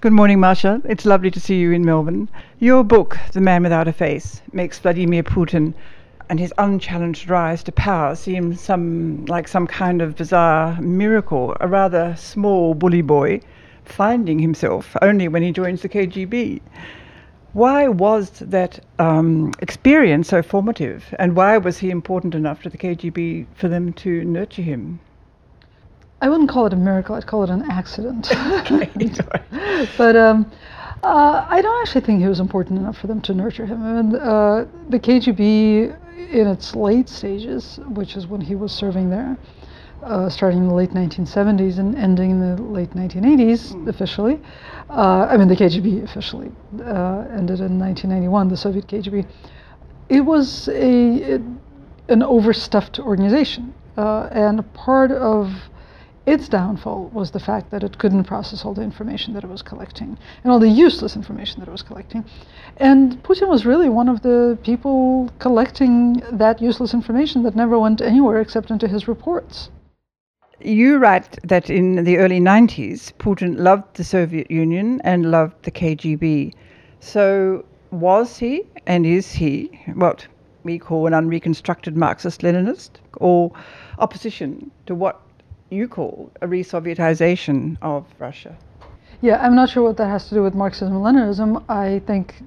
Good morning, Masha. It's lovely to see you in Melbourne. Your book, The Man Without a Face, makes Vladimir Putin and his unchallenged rise to power seem some like some kind of bizarre miracle, a rather small bully boy finding himself only when he joins the KGB. Why was that um, experience so formative, and why was he important enough to the KGB for them to nurture him? I wouldn't call it a miracle. I'd call it an accident. but um, uh, I don't actually think he was important enough for them to nurture him. I mean, uh, the KGB, in its late stages, which is when he was serving there, uh, starting in the late 1970s and ending in the late 1980s mm. officially. Uh, I mean, the KGB officially uh, ended in 1991, the Soviet KGB. It was a, an overstuffed organization. Uh, and part of its downfall was the fact that it couldn't process all the information that it was collecting and all the useless information that it was collecting. And Putin was really one of the people collecting that useless information that never went anywhere except into his reports. You write that in the early 90s, Putin loved the Soviet Union and loved the KGB. So, was he and is he what we call an unreconstructed Marxist Leninist or opposition to what you call a re Sovietization of Russia? Yeah, I'm not sure what that has to do with Marxism and Leninism. I think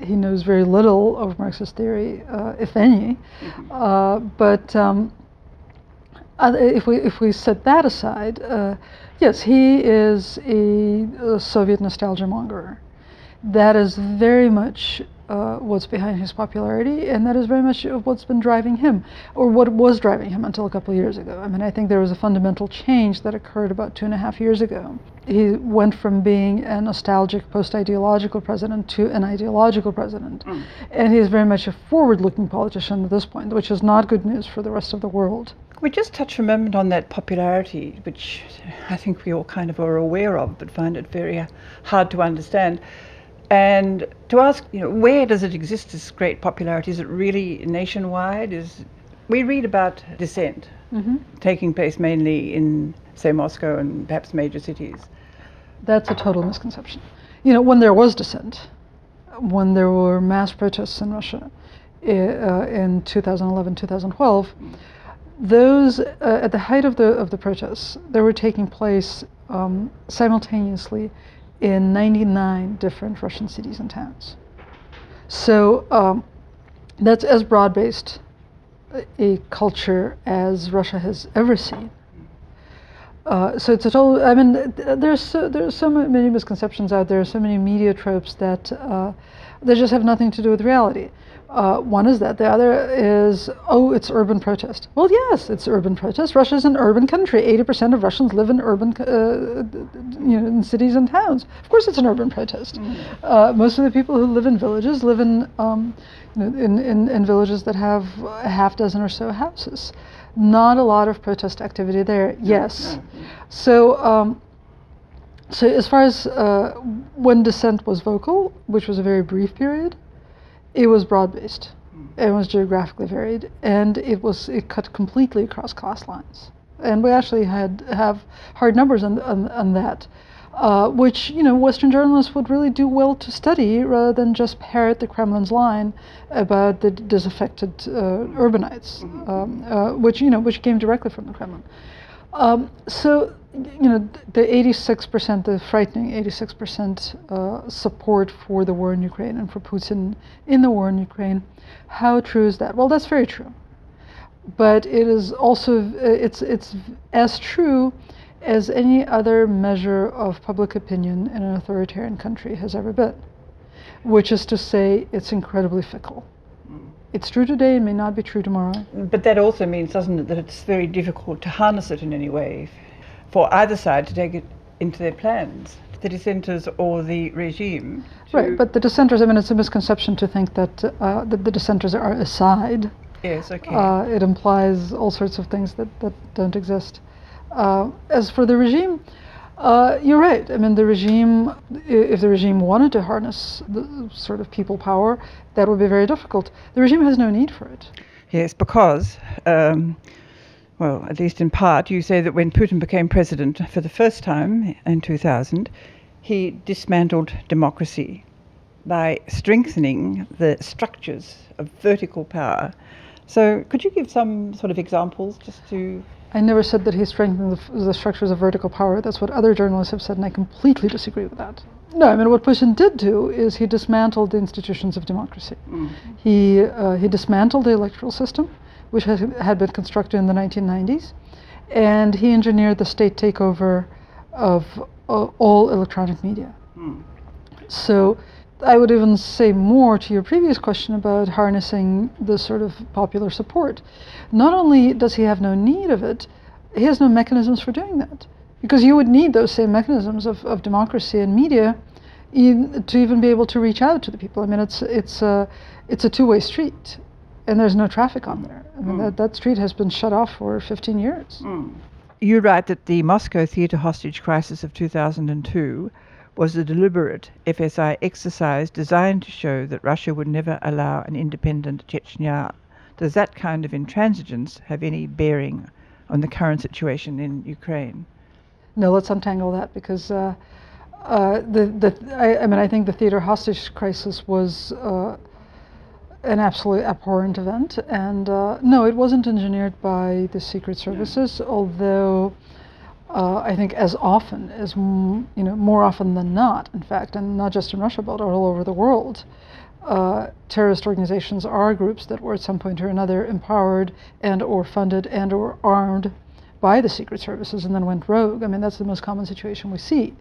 he knows very little of Marxist theory, uh, if any. Mm-hmm. Uh, but um, if we if we set that aside, uh, yes, he is a, a, Soviet nostalgia monger. That is very much uh, what's behind his popularity, and that is very much what's been driving him, or what was driving him until a couple of years ago. I mean, I think there was a fundamental change that occurred about two and a half years ago. He went from being a nostalgic, post-ideological president to an ideological president, mm. and he is very much a forward-looking politician at this point, which is not good news for the rest of the world. We just touch a moment on that popularity, which I think we all kind of are aware of, but find it very hard to understand. And to ask, you know, where does it exist, this great popularity? Is it really nationwide? Is we read about dissent mm-hmm. taking place mainly in, say, Moscow and perhaps major cities. That's a total misconception. You know, when there was dissent, when there were mass protests in Russia uh, in 2011, 2012 those uh, at the height of the of the protests, they were taking place um, simultaneously in 99 different Russian cities and towns. So um, that's as broad-based a culture as Russia has ever seen. Uh, so it's a total. I mean, there's so, there's so many misconceptions out there, so many media tropes that uh, they just have nothing to do with reality. Uh, one is that. The other is, oh, it's urban protest. Well, yes, it's urban protest. Russia is an urban country. 80% of Russians live in urban, uh, you know, in cities and towns. Of course, it's an urban protest. Mm. Uh, most of the people who live in villages live in, um, in, in, in villages that have a half dozen or so houses. Not a lot of protest activity there. Yes. So. Um, so as far as uh, when dissent was vocal, which was a very brief period, it was broad based. It was geographically varied, and it was it cut completely across class lines. And we actually had have hard numbers on on, on that, uh, which you know Western journalists would really do well to study rather than just parrot the Kremlin's line about the disaffected uh, urbanites, um, uh, which you know which came directly from the Kremlin. Um, so you know, the 86%, the frightening 86% uh, support for the war in Ukraine and for Putin in the war in Ukraine, how true is that? Well, that's very true. But it is also, it's, it's as true as any other measure of public opinion in an authoritarian country has ever been, which is to say, it's incredibly fickle. It's true today and may not be true tomorrow. But that also means, doesn't it, that it's very difficult to harness it in any way for either side to take it into their plans, the dissenters or the regime. Right, but the dissenters, I mean, it's a misconception to think that, uh, that the dissenters are a side. Yes, okay. Uh, it implies all sorts of things that, that don't exist. Uh, as for the regime, uh, you're right. I mean, the regime, if the regime wanted to harness the sort of people power, that would be very difficult. The regime has no need for it. Yes, because um, well, at least in part, you say that when Putin became president for the first time in 2000, he dismantled democracy by strengthening the structures of vertical power. So, could you give some sort of examples just to. I never said that he strengthened the, the structures of vertical power. That's what other journalists have said, and I completely disagree with that. No, I mean, what Putin did do is he dismantled the institutions of democracy. Mm. He, uh, he dismantled the electoral system, which had, had been constructed in the 1990s, and he engineered the state takeover of uh, all electronic media. Mm. So I would even say more to your previous question about harnessing this sort of popular support. Not only does he have no need of it, he has no mechanisms for doing that. Because you would need those same mechanisms of, of democracy and media in, to even be able to reach out to the people. I mean, it's, it's, a, it's a two way street, and there's no traffic on there. I mean, mm. that, that street has been shut off for 15 years. Mm. You write that the Moscow theater hostage crisis of 2002 was a deliberate FSI exercise designed to show that Russia would never allow an independent Chechnya. Does that kind of intransigence have any bearing on the current situation in Ukraine? No, let's untangle that because uh, uh, the, the, I, I, mean, I think the theater hostage crisis was uh, an absolutely abhorrent event. And uh, no, it wasn't engineered by the secret services, although uh, I think as often as you know more often than not, in fact, and not just in Russia but all over the world, uh, terrorist organizations are groups that were at some point or another empowered and or funded and or armed by the secret services and then went rogue. I mean that's the most common situation we see.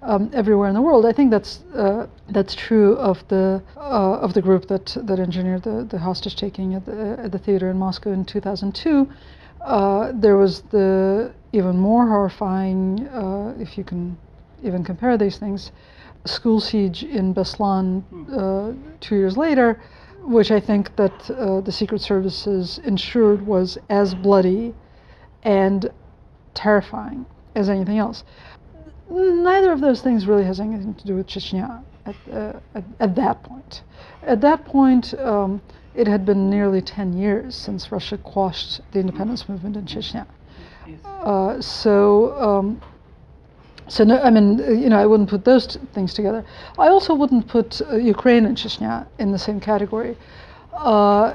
Um, everywhere in the world. I think that's uh, that's true of the uh, of the group that that engineered the, the hostage taking at the at the theater in Moscow in 2002. Uh, there was the even more horrifying, uh, if you can even compare these things, school siege in Beslan uh, two years later, which I think that uh, the Secret Services ensured was as bloody and terrifying as anything else. Neither of those things really has anything to do with Chechnya at, uh, at, at, that point. At that point, um, it had been nearly 10 years since Russia quashed the independence movement in Chechnya. Uh, so, um, so no, I mean, you know, I wouldn't put those t- things together. I also wouldn't put uh, Ukraine and Chechnya in the same category. Uh,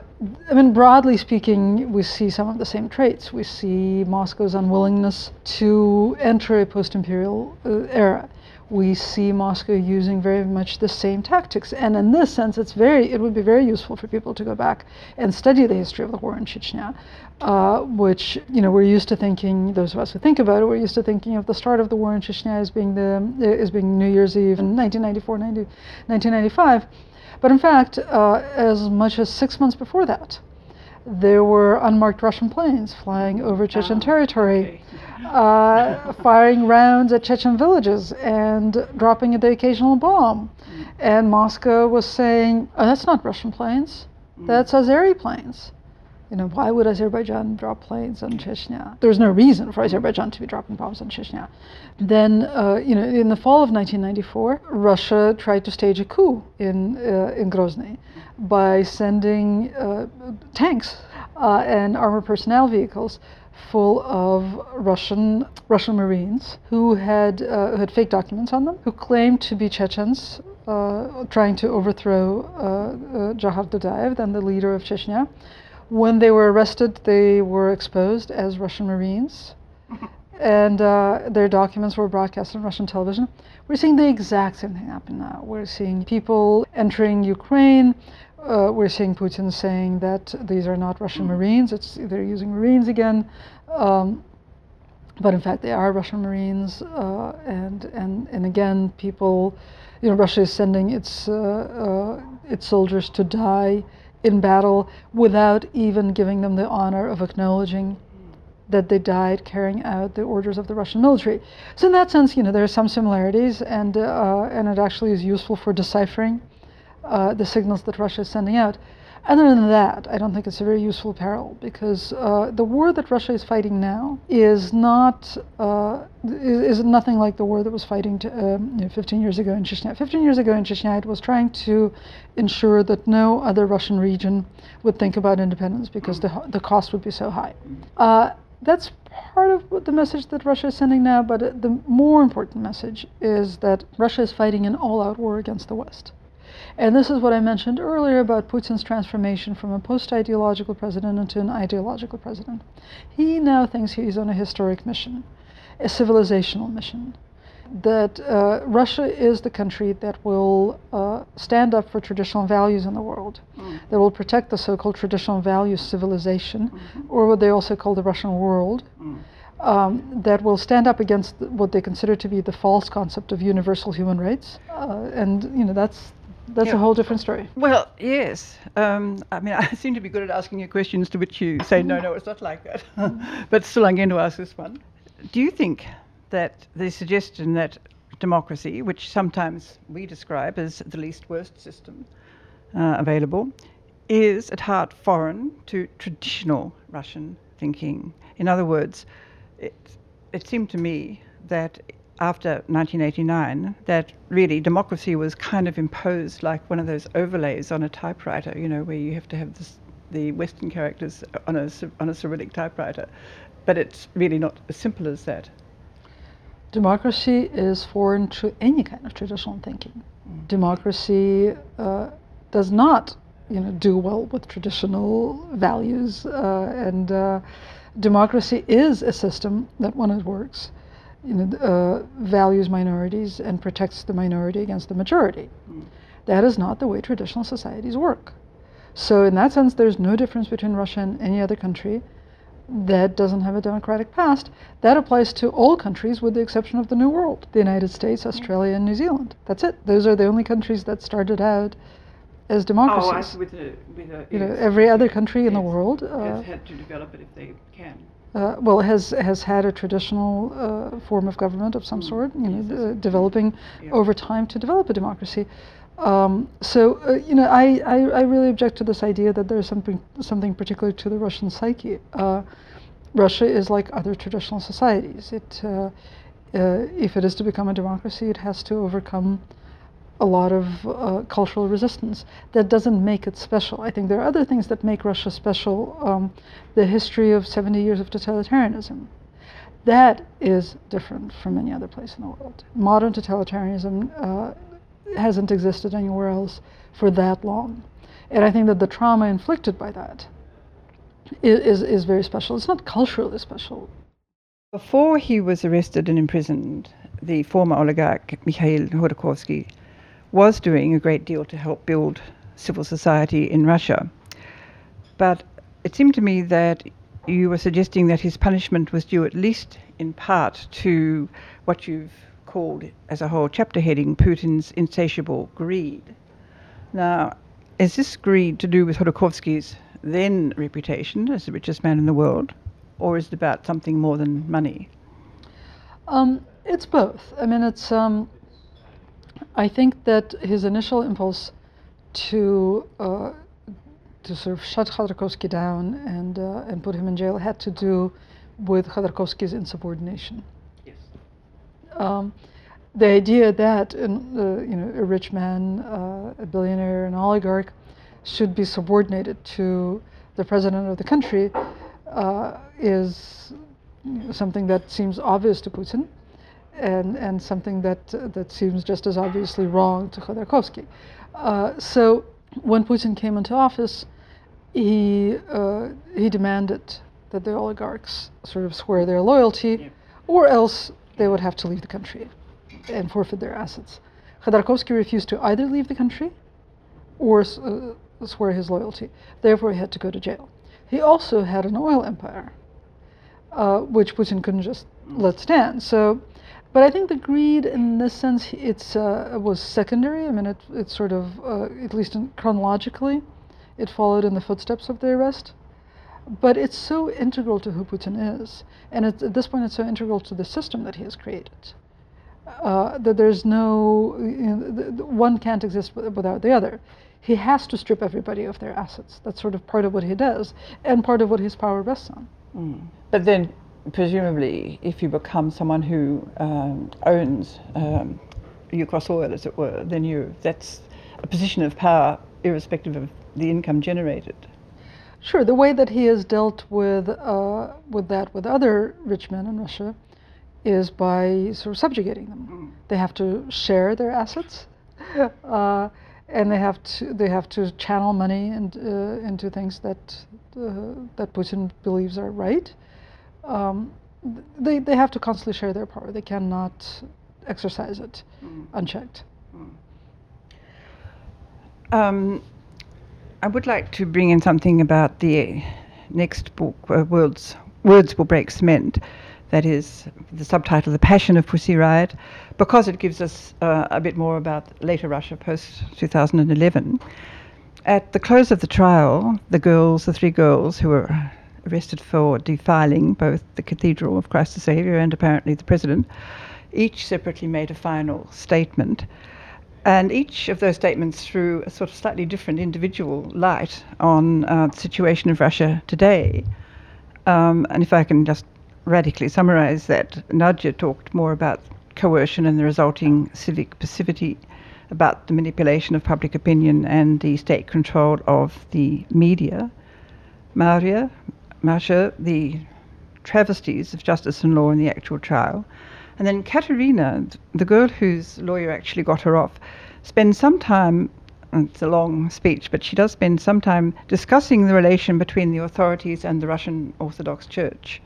I mean, broadly speaking, we see some of the same traits. We see Moscow's unwillingness to enter a post-imperial uh, era we see Moscow using very much the same tactics. And in this sense, it's very, it would be very useful for people to go back and study the history of the war in Chechnya, uh, which, you know, we're used to thinking, those of us who think about it, we're used to thinking of the start of the war in Chechnya as being, the, as being New Year's Eve in 1994, 90, 1995. But in fact, uh, as much as six months before that, there were unmarked Russian planes flying over Chechen oh, territory, okay. Uh, firing rounds at Chechen villages and dropping the occasional bomb. Mm. And Moscow was saying, oh, that's not Russian planes, mm. that's Azeri planes. You know, why would Azerbaijan drop planes on Chechnya? There's no reason for Azerbaijan to be dropping bombs on Chechnya. Then, uh, you know, in the fall of 1994, Russia tried to stage a coup in uh, in Grozny by sending uh, tanks uh, and armored personnel vehicles full of Russian Russian Marines who had uh, who had fake documents on them, who claimed to be Chechens uh, trying to overthrow uh, Dzhokhar Dudayev, then the leader of Chechnya. When they were arrested, they were exposed as Russian Marines, and uh, their documents were broadcast on Russian television. We're seeing the exact same thing happen now. We're seeing people entering Ukraine. Uh, we're seeing Putin saying that these are not Russian Marines. It's they're using Marines again, um, but in fact they are Russian Marines. Uh, and and and again, people, you know, Russia is sending its uh, uh, its soldiers to die in battle without even giving them the honor of acknowledging that they died carrying out the orders of the Russian military. So in that sense, you know, there are some similarities, and uh, and it actually is useful for deciphering uh, the signals that Russia is sending out. Other than that, I don't think it's a very useful parallel because uh, the war that Russia is fighting now is not uh, is, is, nothing like the war that was fighting to, um, you know, 15 years ago in Chechnya. 15 years ago in Chechnya, it was trying to ensure that no other Russian region would think about independence because the the cost would be so high. Uh, that's part of the message that Russia is sending now, but the more important message is that Russia is fighting an all out war against the West. And this is what I mentioned earlier about Putin's transformation from a post ideological president into an ideological president. He now thinks he's on a historic mission, a civilizational mission. That uh, Russia is the country that will uh, stand up for traditional values in the world, mm. that will protect the so called traditional values civilization, mm-hmm. or what they also call the Russian world. Mm. Um, that will stand up against what they consider to be the false concept of universal human rights, uh, and you know that's that's yeah. a whole different story. Well, yes. Um, I mean, I seem to be good at asking you questions to which you say, no, no, it's not like that. but still, I'm going to ask this one. Do you think that the suggestion that democracy, which sometimes we describe as the least worst system uh, available, is at heart foreign to traditional Russian thinking? In other words, it, it seemed to me that after 1989 that really democracy was kind of imposed like one of those overlays on a typewriter, you know, where you have to have this, the Western characters on a, on a Cyrillic typewriter. But it's really not as simple as that. Democracy is foreign to any kind of traditional thinking. Mm. Democracy uh, does not, you know, do well with traditional values, uh, and uh, democracy is a system that, when it works, you know, uh, values minorities and protects the minority against the majority. Mm. That is not the way traditional societies work. So, in that sense, there's no difference between Russia and any other country that doesn't have a democratic past. That applies to all countries with the exception of the New World the United States, Australia, and New Zealand. That's it. Those are the only countries that started out as democracies. Oh, with with a, you know, every other country in the world uh, has had to develop it if they can uh, well, has has had a traditional uh, form of government of some mm. sort, you know, uh, developing yeah. over time to develop a democracy. Um, so, uh, you know, I, I, I, really object to this idea that there's something something particular to the Russian psyche. Uh, Russia is like other traditional societies. It, uh, if it is to become a democracy, it has to overcome a lot of uh, cultural resistance. That doesn't make it special. I think there are other things that make Russia special. Um, the history of 70 years of totalitarianism. That is different from any other place in the world. Modern totalitarianism uh, hasn't existed anywhere else for that long. And I think that the trauma inflicted by that is, is, is very special. It's not culturally special. Before he was arrested and imprisoned, the former oligarch Mikhail Khodorkovsky was doing a great deal to help build civil society in Russia. But it seemed to me that you were suggesting that his punishment was due at least in part to what you've called as a whole chapter heading Putin's insatiable greed. Now, is this greed to do with Khodorkovsky's then reputation as the richest man in the world, or is it about something more than money? Um, it's both. I mean, it's um, I think that his initial impulse to uh, to sort of shut Khodorkovsky down and uh, and put him in jail had to do with Khodorkovsky's insubordination. Yes. Um, the idea that uh, you know a rich man, uh, a billionaire, an oligarch, should be subordinated to the president of the country uh, is something that seems obvious to Putin and, and something that, that seems just as obviously wrong to Khodorkovsky. Uh, so when Putin came into office, he, uh, he demanded that the oligarchs sort of swear their loyalty, yeah. or else they would have to leave the country and forfeit their assets. Khodorkovsky refused to either leave the country or uh, swear his loyalty. Therefore, he had to go to jail. He also had an oil empire, uh, which Putin couldn't just let stand. So but I think the greed, in this sense, it's uh, was secondary. I mean, it it sort of, uh, at least chronologically, it followed in the footsteps of the arrest. But it's so integral to who Putin is, and at this point, it's so integral to the system that he has created. Uh, that there's no you know, one can't exist without the other. He has to strip everybody of their assets. That's sort of part of what he does, and part of what his power rests on. Mm. But then presumably, if you become someone who um, owns um, Yukos oil, as it were, then you that's a position of power, irrespective of the income generated. Sure, the way that he has dealt with uh, with that with other rich men in Russia is by sort of subjugating them. Mm. They have to share their assets, uh, and they have to they have to channel money and, uh, into things that uh, that Putin believes are right. Um, they they have to constantly share their power. They cannot exercise it Mm. unchecked. Um, I would like to bring in something about the next book, uh, Words, Words Will Break Cement. That is the subtitle, The Passion of Pussy Riot, because it gives us uh, a bit more about later Russia post 2011. At the close of the trial, the girls, the three girls who were arrested for defiling both the Cathedral of Christ the Saviour and apparently the President, each separately made a final statement. And each of those statements threw a sort of slightly different individual light on uh, the situation of Russia today. Um, and if I can just radically summarize that, Nadja talked more about coercion and the resulting civic passivity, about the manipulation of public opinion and the state control of the media. Maria, Masha, the travesties of justice and law in the actual trial. And then Katerina, the girl whose lawyer actually got her off, spends some time, it's a long speech, but she does spend some time discussing the relation between the authorities and the Russian Orthodox Church,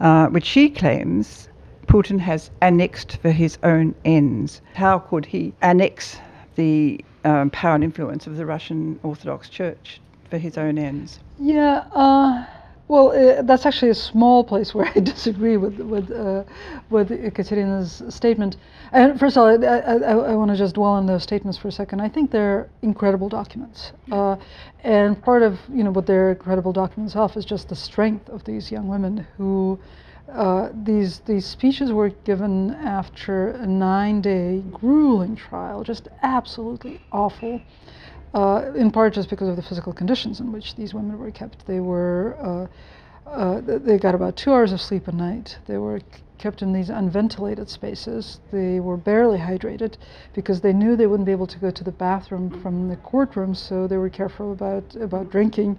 uh, which she claims Putin has annexed for his own ends. How could he annex the um, power and influence of the Russian Orthodox Church for his own ends? Yeah, uh, well, uh, that's actually a small place where I disagree with with uh, with Katerina's statement. And first of all, I, I, I, I want to just dwell on those statements for a second. I think they're incredible documents, uh, and part of you know what they're incredible documents of is just the strength of these young women who. Uh, these these speeches were given after a nine-day grueling trial, just absolutely awful uh, in part just because of the physical conditions in which these women were kept. They were uh, uh, they got about two hours of sleep a night. They were kept in these unventilated spaces. They were barely hydrated because they knew they wouldn't be able to go to the bathroom from the courtroom, so they were careful about about drinking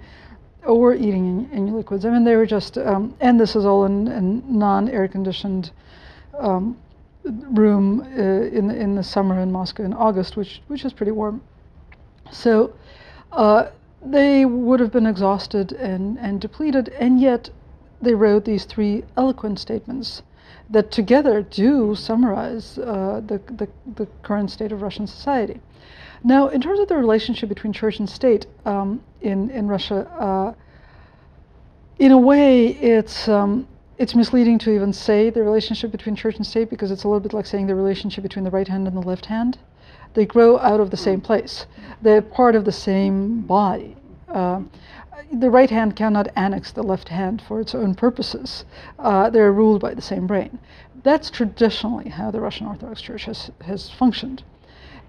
or eating any liquids. I mean, they were just, um, and this is all in, in non-air conditioned. Um, room uh, in in the summer in Moscow in August, which which is pretty warm. So uh, they would have been exhausted and, and depleted, and yet they wrote these three eloquent statements that together do summarize uh, the, the, the current state of Russian society. Now, in terms of the relationship between church and state um, in, in Russia, uh, in a way, it's, um, it's misleading to even say the relationship between church and state because it's a little bit like saying the relationship between the right hand and the left hand they grow out of the same place. They're part of the same body. Uh, the right hand cannot annex the left hand for its own purposes. Uh, they're ruled by the same brain. That's traditionally how the Russian Orthodox Church has, has functioned.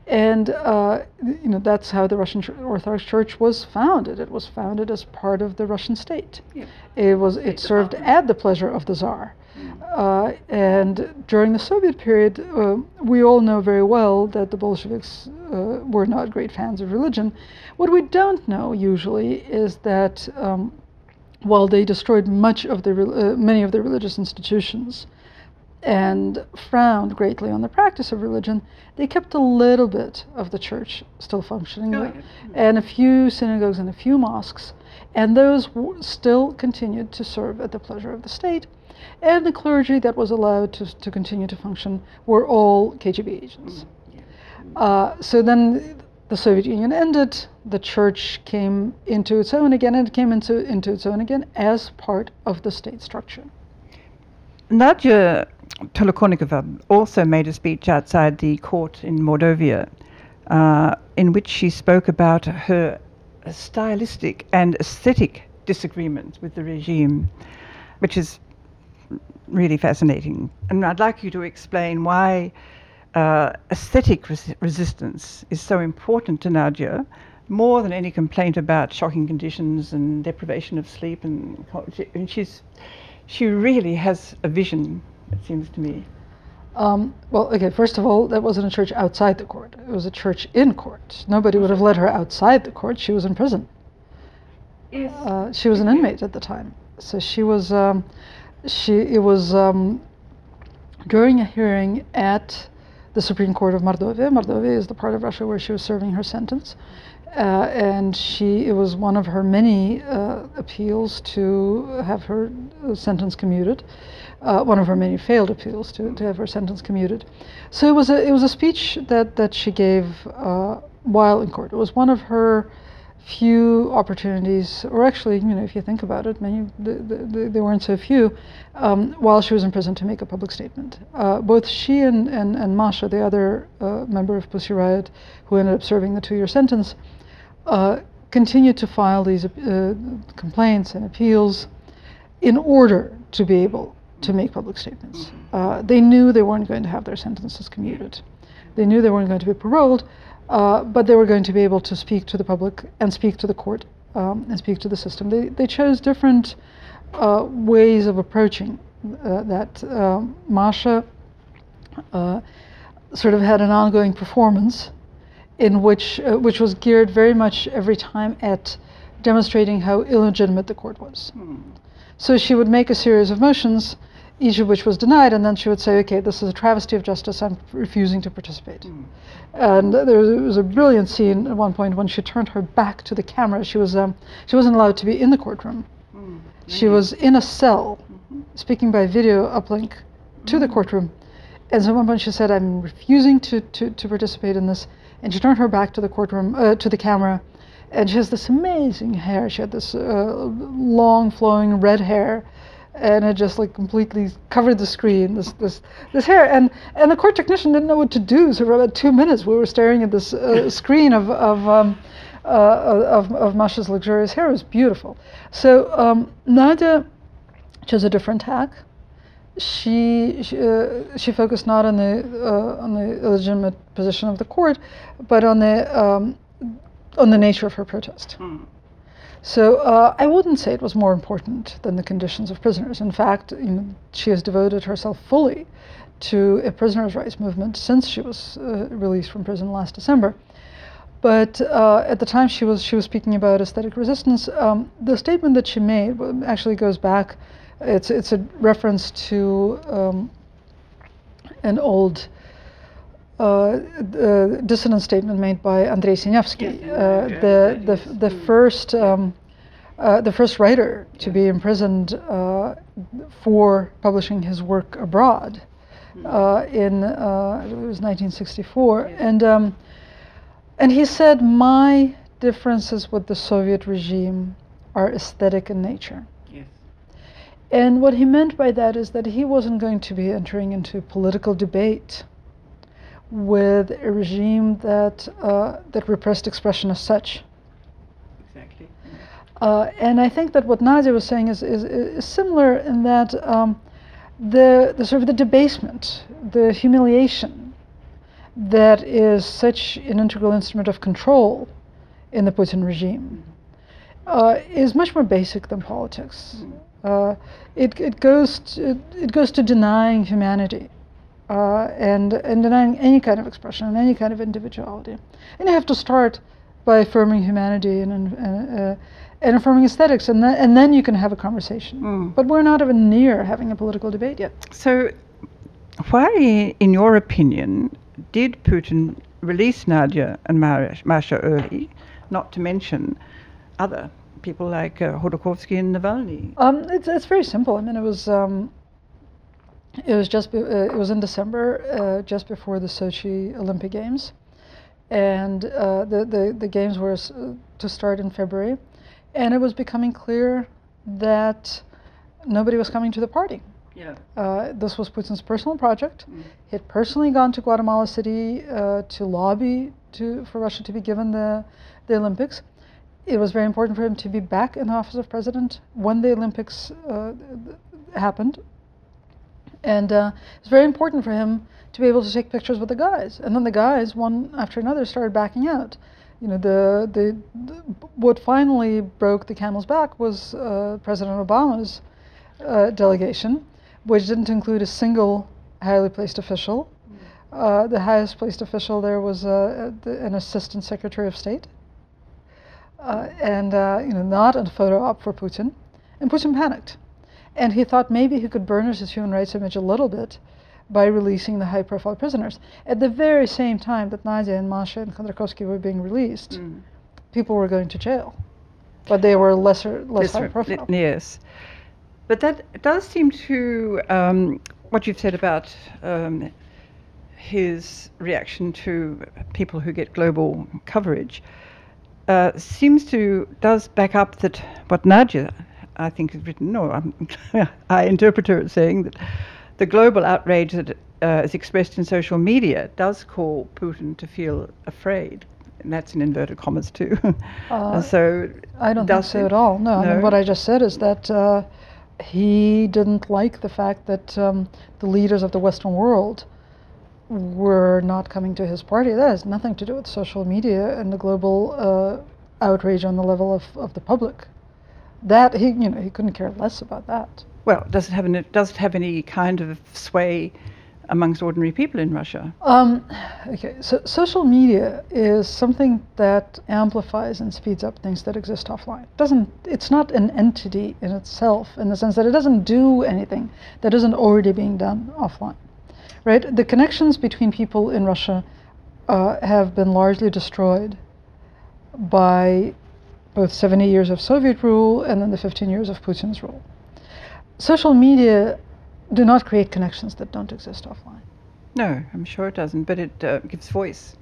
And uh, you know that's how the Russian Orthodox Church was founded. It was founded as part of the Russian state. Yeah. It was it served at the pleasure of the Tsar. Uh, and during the Soviet period, uh, we all know very well that the Bolsheviks uh, were not great fans of religion. What we don't know usually is that um, while they destroyed much of the uh, many of the religious institutions and frowned greatly on the practice of religion, they kept a little bit of the church still functioning, Oh, yeah. and a few synagogues and a few mosques, and those w- still continued to serve at the pleasure of the state. And the clergy that was allowed to, to continue to function were all KGB agents. Uh, so then the Soviet Union ended, the church came into its own again, and it came into, into its own again as part of the state structure. Nadja Tolokonnikova also made a speech outside the court in Mordovia uh, in which she spoke about her stylistic and aesthetic disagreements with the regime, which is really fascinating. And I'd like you to explain why uh, aesthetic res- resistance is so important to Nadia, more than any complaint about shocking conditions and deprivation of sleep. And, and she's, she really has a vision, it seems to me. Um, well, okay, first of all, that wasn't a church outside the court. It was a church in court. Nobody would have let her outside the court. She was in prison. Yes. Uh, she was an inmate at the time, so she was. Um, she it was um, during a hearing at the Supreme Court of Mordovia. Mordovia is the part of Russia where she was serving her sentence, uh, and she it was one of her many uh, appeals to have her uh, sentence commuted. Uh, one of her many failed appeals to, to have her sentence commuted. So it was a it was a speech that that she gave uh, while in court. It was one of her few opportunities, or actually, you know, if you think about it, many the, the, there weren't so few, um, while she was in prison to make a public statement. Uh, both she and, and, and Masha, the other uh, member of Pussy Riot, who ended up serving the two-year sentence, uh, continued to file these uh, complaints and appeals in order to be able to make public statements. Uh, they knew they weren't going to have their sentences commuted. They knew they weren't going to be paroled, uh, but they were going to be able to speak to the public and speak to the court um, and speak to the system. They, they chose different uh, ways of approaching uh, that. Um, Masha uh, sort of had an ongoing performance in which, uh, which was geared very much every time at demonstrating how illegitimate the court was. So she would make a series of motions, each of which was denied, and then she would say, okay, this is a travesty of justice, I'm refusing to participate. And there was, a brilliant scene at one point when she turned her back to the camera. She, was, um, she wasn't allowed to be in the courtroom. She was in a cell, speaking by video uplink to the courtroom. And so at one point she said, I'm refusing to, to, to participate in this. And she turned her back to the courtroom, uh, to the camera. And she has this amazing hair. She had this uh, long flowing red hair. And it just like completely covered the screen, this, this, this hair. And, and the court technician didn't know what to do. So for about two minutes, we were staring at this uh, screen of, of, um, uh, of, of Masha's luxurious hair. It was beautiful. So um, Nadia chose a different tack she she, uh, she focused not on the uh, on the illegitimate position of the court, but on the um, on the nature of her protest. So uh, I wouldn't say it was more important than the conditions of prisoners. In fact, she has devoted herself fully to a prisoners' rights movement since she was uh, released from prison last December. But uh, at the time she was she was speaking about aesthetic resistance. Um, the statement that she made actually goes back it's it's a reference to um, an old uh, uh, dissident statement made by Andrei Sinyavsky, uh, the the the first um, uh, the first writer to be imprisoned uh, for publishing his work abroad uh, in uh, it was 1964, Yes. and um, and he said my differences with the Soviet regime are aesthetic in nature. Yes. And what he meant by that is that he wasn't going to be entering into political debate with a regime that uh, that repressed expression as such. Exactly. Uh, and I think that what Nadia was saying is, is, is similar in that um, the, the sort of the debasement, the humiliation that is such an integral instrument of control in the Putin regime uh, is much more basic than politics. Uh, it, it, goes to, it goes to denying humanity uh, and, and denying any kind of expression and any kind of individuality. And you have to start by affirming humanity and, and, uh, and affirming aesthetics, and then, and then you can have a conversation. Mm. But we're not even near having a political debate yet. So, why, in your opinion, did Putin release Nadia and Mar- Masha early, not to mention other people like uh, Khodorkovsky and Navalny? Um, it's, it's very simple. I mean, it was um, it was just be, uh, it was in December, uh, just before the Sochi Olympic Games, and uh, the, the the games were uh, to start in February, and it was becoming clear that nobody was coming to the party. Yeah. Uh, this was Putin's personal project. He had personally gone to Guatemala City uh, to lobby to, for Russia to be given the, the Olympics. It was very important for him to be back in the office of president when the Olympics uh, happened. And uh, it's very important for him to be able to take pictures with the guys. And then the guys, one after another, started backing out. You know, the, the, the what finally broke the camel's back was uh, President Obama's uh, delegation, which didn't include a single highly placed official. Uh, the highest placed official there was uh, an assistant secretary of state. uh, and uh, you know, not a photo op for Putin. And Putin panicked, and he thought maybe he could burnish his human rights image a little bit by releasing the high-profile prisoners. At the very same time that Nadia and Masha and Khodorkovsky were being released, Mm. people were going to jail, but they were lesser, less Yes, right. high-profile. Yes. But that does seem to, um, what you've said about um, his reaction to people who get global coverage, uh, seems to, does back up that what Nadia, I think, has written, or I interpret her as saying that the global outrage that uh, is expressed in social media does call Putin to feel afraid. And that's in inverted commas too. Uh, so I don't think so it? at all. No, I mean, what I just said is that uh, he didn't like the fact that um, the leaders of the Western world were not coming to his party. That has nothing to do with social media and the global uh, outrage on the level of, of the public. That he, you know, he couldn't care less about that. Well, does it have any, does it have any kind of sway amongst ordinary people in Russia? Um, okay, so social media is something that amplifies and speeds up things that exist offline. It doesn't it's not an entity in itself in the sense that it doesn't do anything that isn't already being done offline. Right? The connections between people in Russia uh, have been largely destroyed by both 70 years of Soviet rule and then the 15 years of Putin's rule. Social media do not create connections that don't exist offline. No, I'm sure it doesn't, but it uh, gives voice.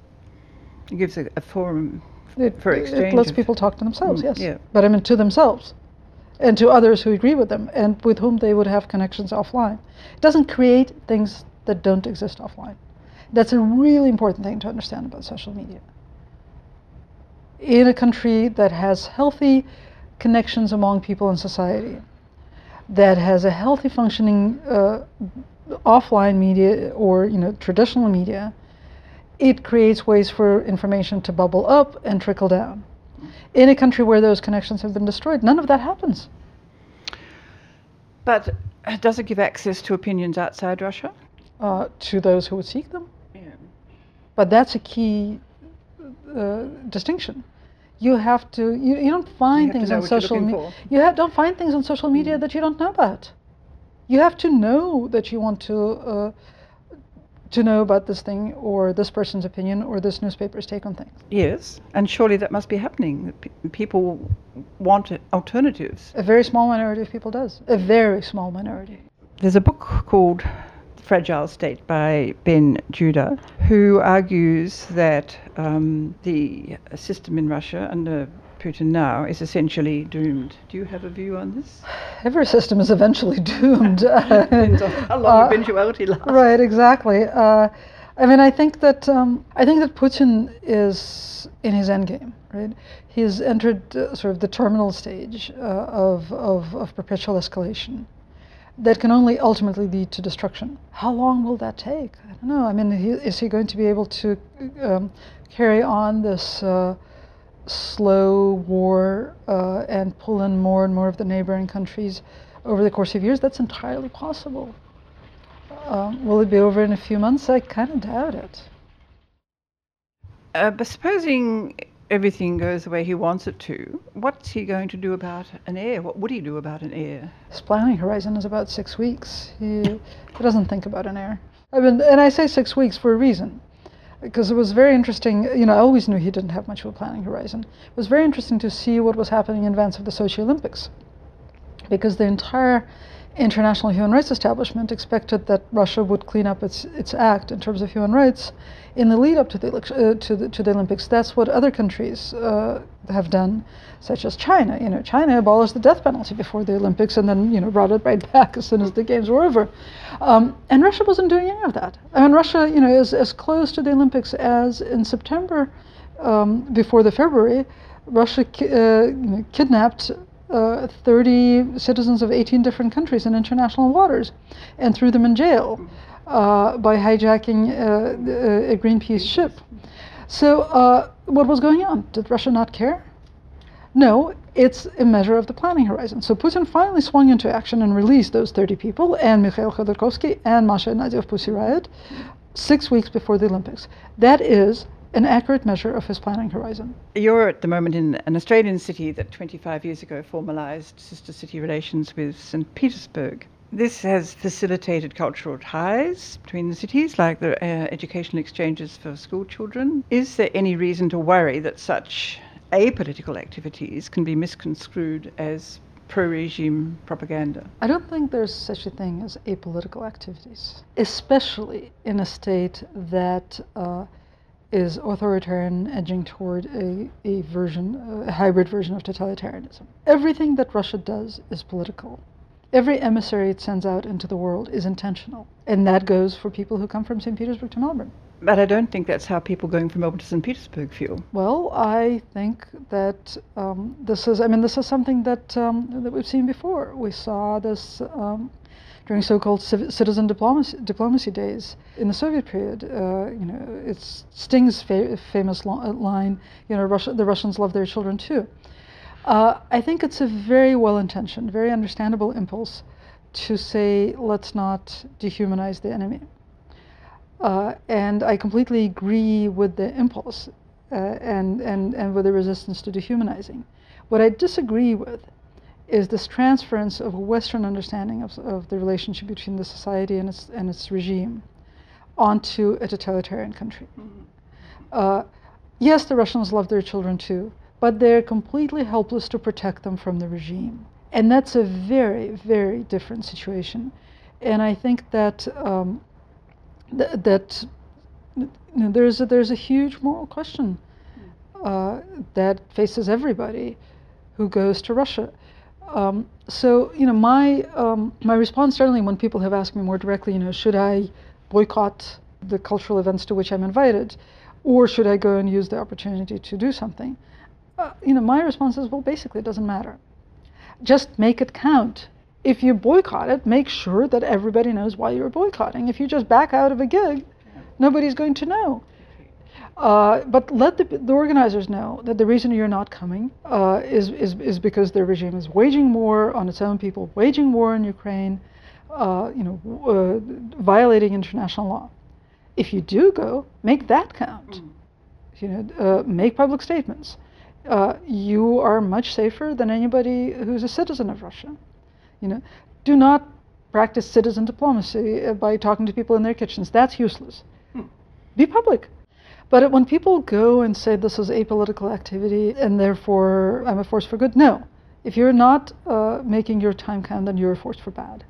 It gives a, a forum. It, For it lets people talk to themselves, Mm, yes. yeah. But I mean to themselves and to others who agree with them and with whom they would have connections offline. It doesn't create things that don't exist offline. That's a really important thing to understand about social media. In a country that has healthy connections among people in society, that has a healthy functioning uh, offline media or you know traditional media, it creates ways for information to bubble up and trickle down. In a country where those connections have been destroyed, none of that happens. But uh, does it give access to opinions outside Russia? uh, to those who would seek them. Yeah. But that's a key uh, distinction. You have to. You, you don't find to things on social media. You have, don't find things on social media that you don't know about. You have to know that you want to uh, to know about this thing or this person's opinion or this newspaper's take on things. Yes, and surely that must be happening. People want alternatives. A very small minority of people does. A very small minority. There's a book called Fragile State by Ben Judah, who argues that um, the system in Russia under Putin now is essentially doomed. Do you have a view on this? Every system is eventually doomed. Depends on how long Uh, eventuality lasts. Right, exactly. Uh, I mean, I think that um, I think that Putin is in his endgame. Right, He has entered uh, sort of the terminal stage uh, of, of of perpetual escalation that can only ultimately lead to destruction. How long will that take? I don't know. I mean, he, is he going to be able to um, carry on this? Uh, slow war uh, and pull in more and more of the neighboring countries over the course of years, that's entirely possible. Um, will it be over in a few months? I kind of doubt it. Uh, but supposing everything goes the way he wants it to, what's he going to do about an heir? What would he do about an heir? His planning horizon is about six weeks. He, he doesn't think about an heir. I mean, and I say six weeks for a reason, because it was very interesting. You know, I always knew he didn't have much of a planning horizon. It was very interesting to see what was happening in advance of the Sochi Olympics, because the entire international human rights establishment expected that Russia would clean up its its act in terms of human rights in the lead up to the uh, to the to the Olympics. That's what other countries uh, have done, such as China. You know, China abolished the death penalty before the Olympics and then you know brought it right back as soon as the games were over. Um, and Russia wasn't doing any of that. I mean, Russia, you know, is as close to the Olympics as in September um, before the February. Russia ki- uh, kidnapped uh, 30 citizens of 18 different countries in international waters and threw them in jail uh, by hijacking uh, a Greenpeace ship. So, uh, what was going on? Did Russia not care? No, it's a measure of the planning horizon. So Putin finally swung into action and released those 30 people and Mikhail Khodorkovsky and Masha Nadia of Pussy Riot six weeks before the Olympics. That is an accurate measure of his planning horizon. You're at the moment in an Australian city that 25 years ago formalised sister city relations with St. Petersburg. This has facilitated cultural ties between the cities, like the uh, educational exchanges for school children. Is there any reason to worry that such apolitical activities can be misconstrued as pro regime propaganda? I don't think there's such a thing as apolitical activities, especially in a state that uh, is authoritarian, edging toward a, a version, a hybrid version of totalitarianism. Everything that Russia does is political. Every emissary it sends out into the world is intentional. And that goes for people who come from St. Petersburg to Melbourne. But I don't think that's how people going from Melbourne to St. Petersburg feel. Well, I think that um, this is, I mean, this is something that, um, that we've seen before. We saw this um, during so-called citizen diplomacy, diplomacy days in the Soviet period. Uh, you know, it's Sting's fa- famous lo- line, you know, Russia, the Russians love their children too. Uh, I think it's a very well-intentioned, very understandable impulse to say, let's not dehumanize the enemy. Uh, and I completely agree with the impulse uh, and, and, and with the resistance to dehumanizing. What I disagree with is this transference of a Western understanding of, of the relationship between the society and its, and its regime onto a totalitarian country. Mm-hmm. Uh, yes, the Russians love their children too, but they're completely helpless to protect them from the regime. And that's a very, very different situation. And I think that um, th- that you know, there's a, there's a huge moral question uh, that faces everybody who goes to Russia. Um, so you know, my um, my response certainly when people have asked me more directly, you know, should I boycott the cultural events to which I'm invited, or should I go and use the opportunity to do something? Uh, you know, my response is, well, basically, it doesn't matter. Just make it count if you boycott it, make sure that everybody knows why you're boycotting. If you just back out of a gig, nobody's going to know. Uh, but let the, the, organizers know that the reason you're not coming uh, is, is, is because the regime is waging war on its own people, waging war in Ukraine, uh, you know, uh, violating international law. If you do go, make that count. Mm. You know, uh, make public statements. Uh, you are much safer than anybody who's a citizen of Russia. You know, do not practice citizen diplomacy by talking to people in their kitchens. That's useless. Hmm. Be public. But when people go and say this is apolitical activity and therefore I'm a force for good, no. If you're not uh, making your time count, then you're a force for bad.